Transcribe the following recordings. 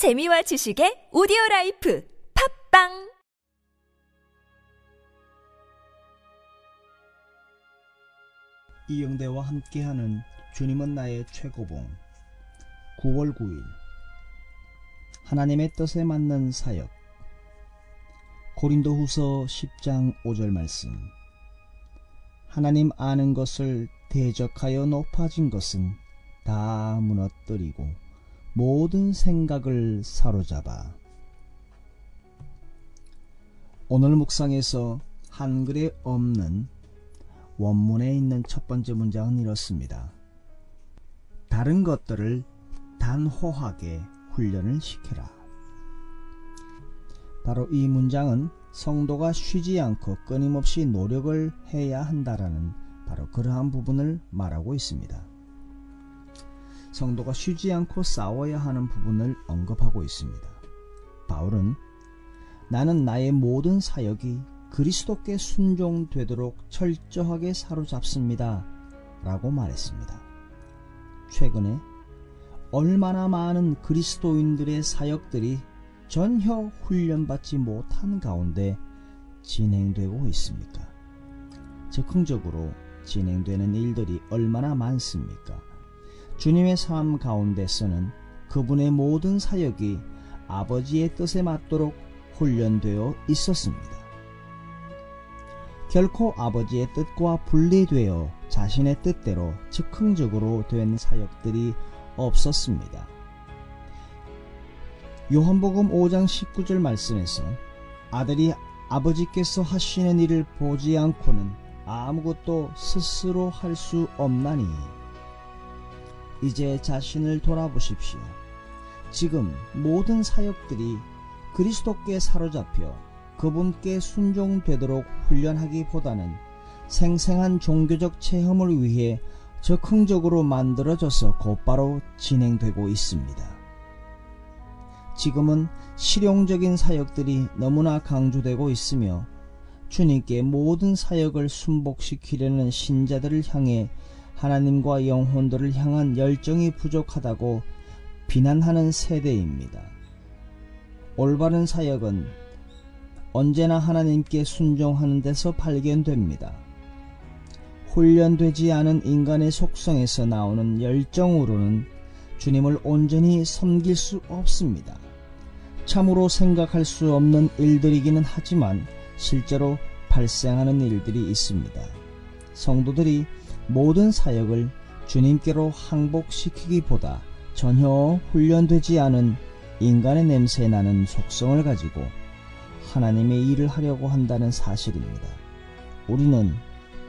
재미와 지식의 오디오 라이프 팟빵! 이영대와 함께하는 주님은 나의 최고봉 9월 9일. 하나님의 뜻에 맞는 사역. 고린도 후서 10장 5절 말씀. 하나님 아는 것을 대적하여 높아진 것은 다 무너뜨리고 모든 생각을 사로잡아 오늘 묵상에서 한글에 없는 원문에 있는 첫 번째 문장은 이렇습니다. 다른 것들을 단호하게 훈련을 시켜라. 바로 이 문장은 성도가 쉬지 않고 끊임없이 노력을 해야 한다라는 바로 그러한 부분을 말하고 있습니다. 성도가 쉬지 않고 싸워야 하는 부분을 언급하고 있습니다. 바울은 나는 나의 모든 사역이 그리스도께 순종되도록 철저하게 사로잡습니다. 라고 말했습니다. 최근에 얼마나 많은 그리스도인들의 사역들이 전혀 훈련받지 못한 가운데 진행되고 있습니까? 즉흥적으로 진행되는 일들이 얼마나 많습니까? 주님의 삶 가운데서는 그분의 모든 사역이 아버지의 뜻에 맞도록 훈련되어 있었습니다. 결코 아버지의 뜻과 분리되어 자신의 뜻대로 즉흥적으로 된 사역들이 없었습니다. 요한복음 5장 19절 말씀에서 아들이 아버지께서 하시는 일을 보지 않고는 아무것도 스스로 할 수 없나니 이제 자신을 돌아보십시오. 지금 모든 사역들이 그리스도께 사로잡혀 그분께 순종되도록 훈련하기보다는 생생한 종교적 체험을 위해 적흥적으로 만들어져서 곧바로 진행되고 있습니다. 지금은 실용적인 사역들이 너무나 강조되고 있으며 주님께 모든 사역을 순복시키려는 신자들을 향해 하나님과 영혼들을 향한 열정이 부족하다고 비난하는 세대입니다. 올바른 사역은 언제나 하나님께 순종하는 데서 발견됩니다. 훈련되지 않은 인간의 속성에서 나오는 열정으로는 주님을 온전히 섬길 수 없습니다. 참으로 생각할 수 없는 일들이기는 하지만 실제로 발생하는 일들이 있습니다. 성도들이 모든 사역을 주님께로 항복시키기보다 전혀 훈련되지 않은 인간의 냄새 나는 속성을 가지고 하나님의 일을 하려고 한다는 사실입니다. 우리는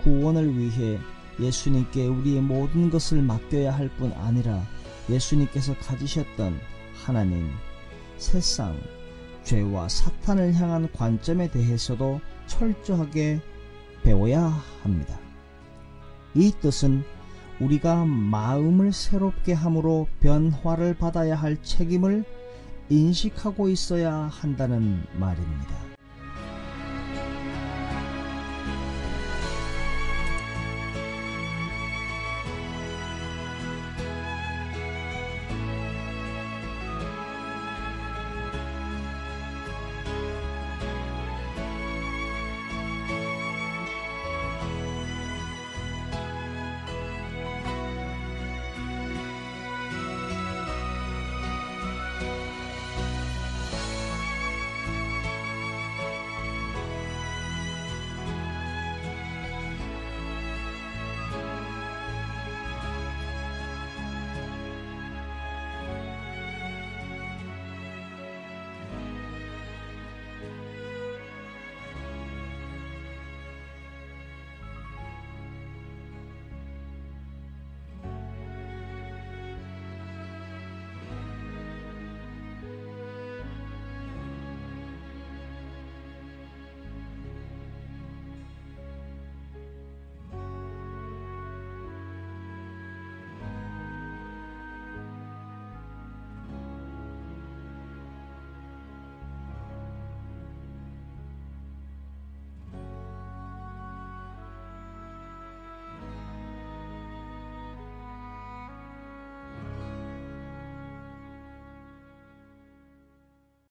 구원을 위해 예수님께 우리의 모든 것을 맡겨야 할 뿐 아니라 예수님께서 가지셨던 하나님, 세상, 죄와 사탄을 향한 관점에 대해서도 철저하게 배워야 합니다. 이 뜻은 우리가 마음을 새롭게 함으로 변화를 받아야 할 책임을 인식하고 있어야 한다는 말입니다.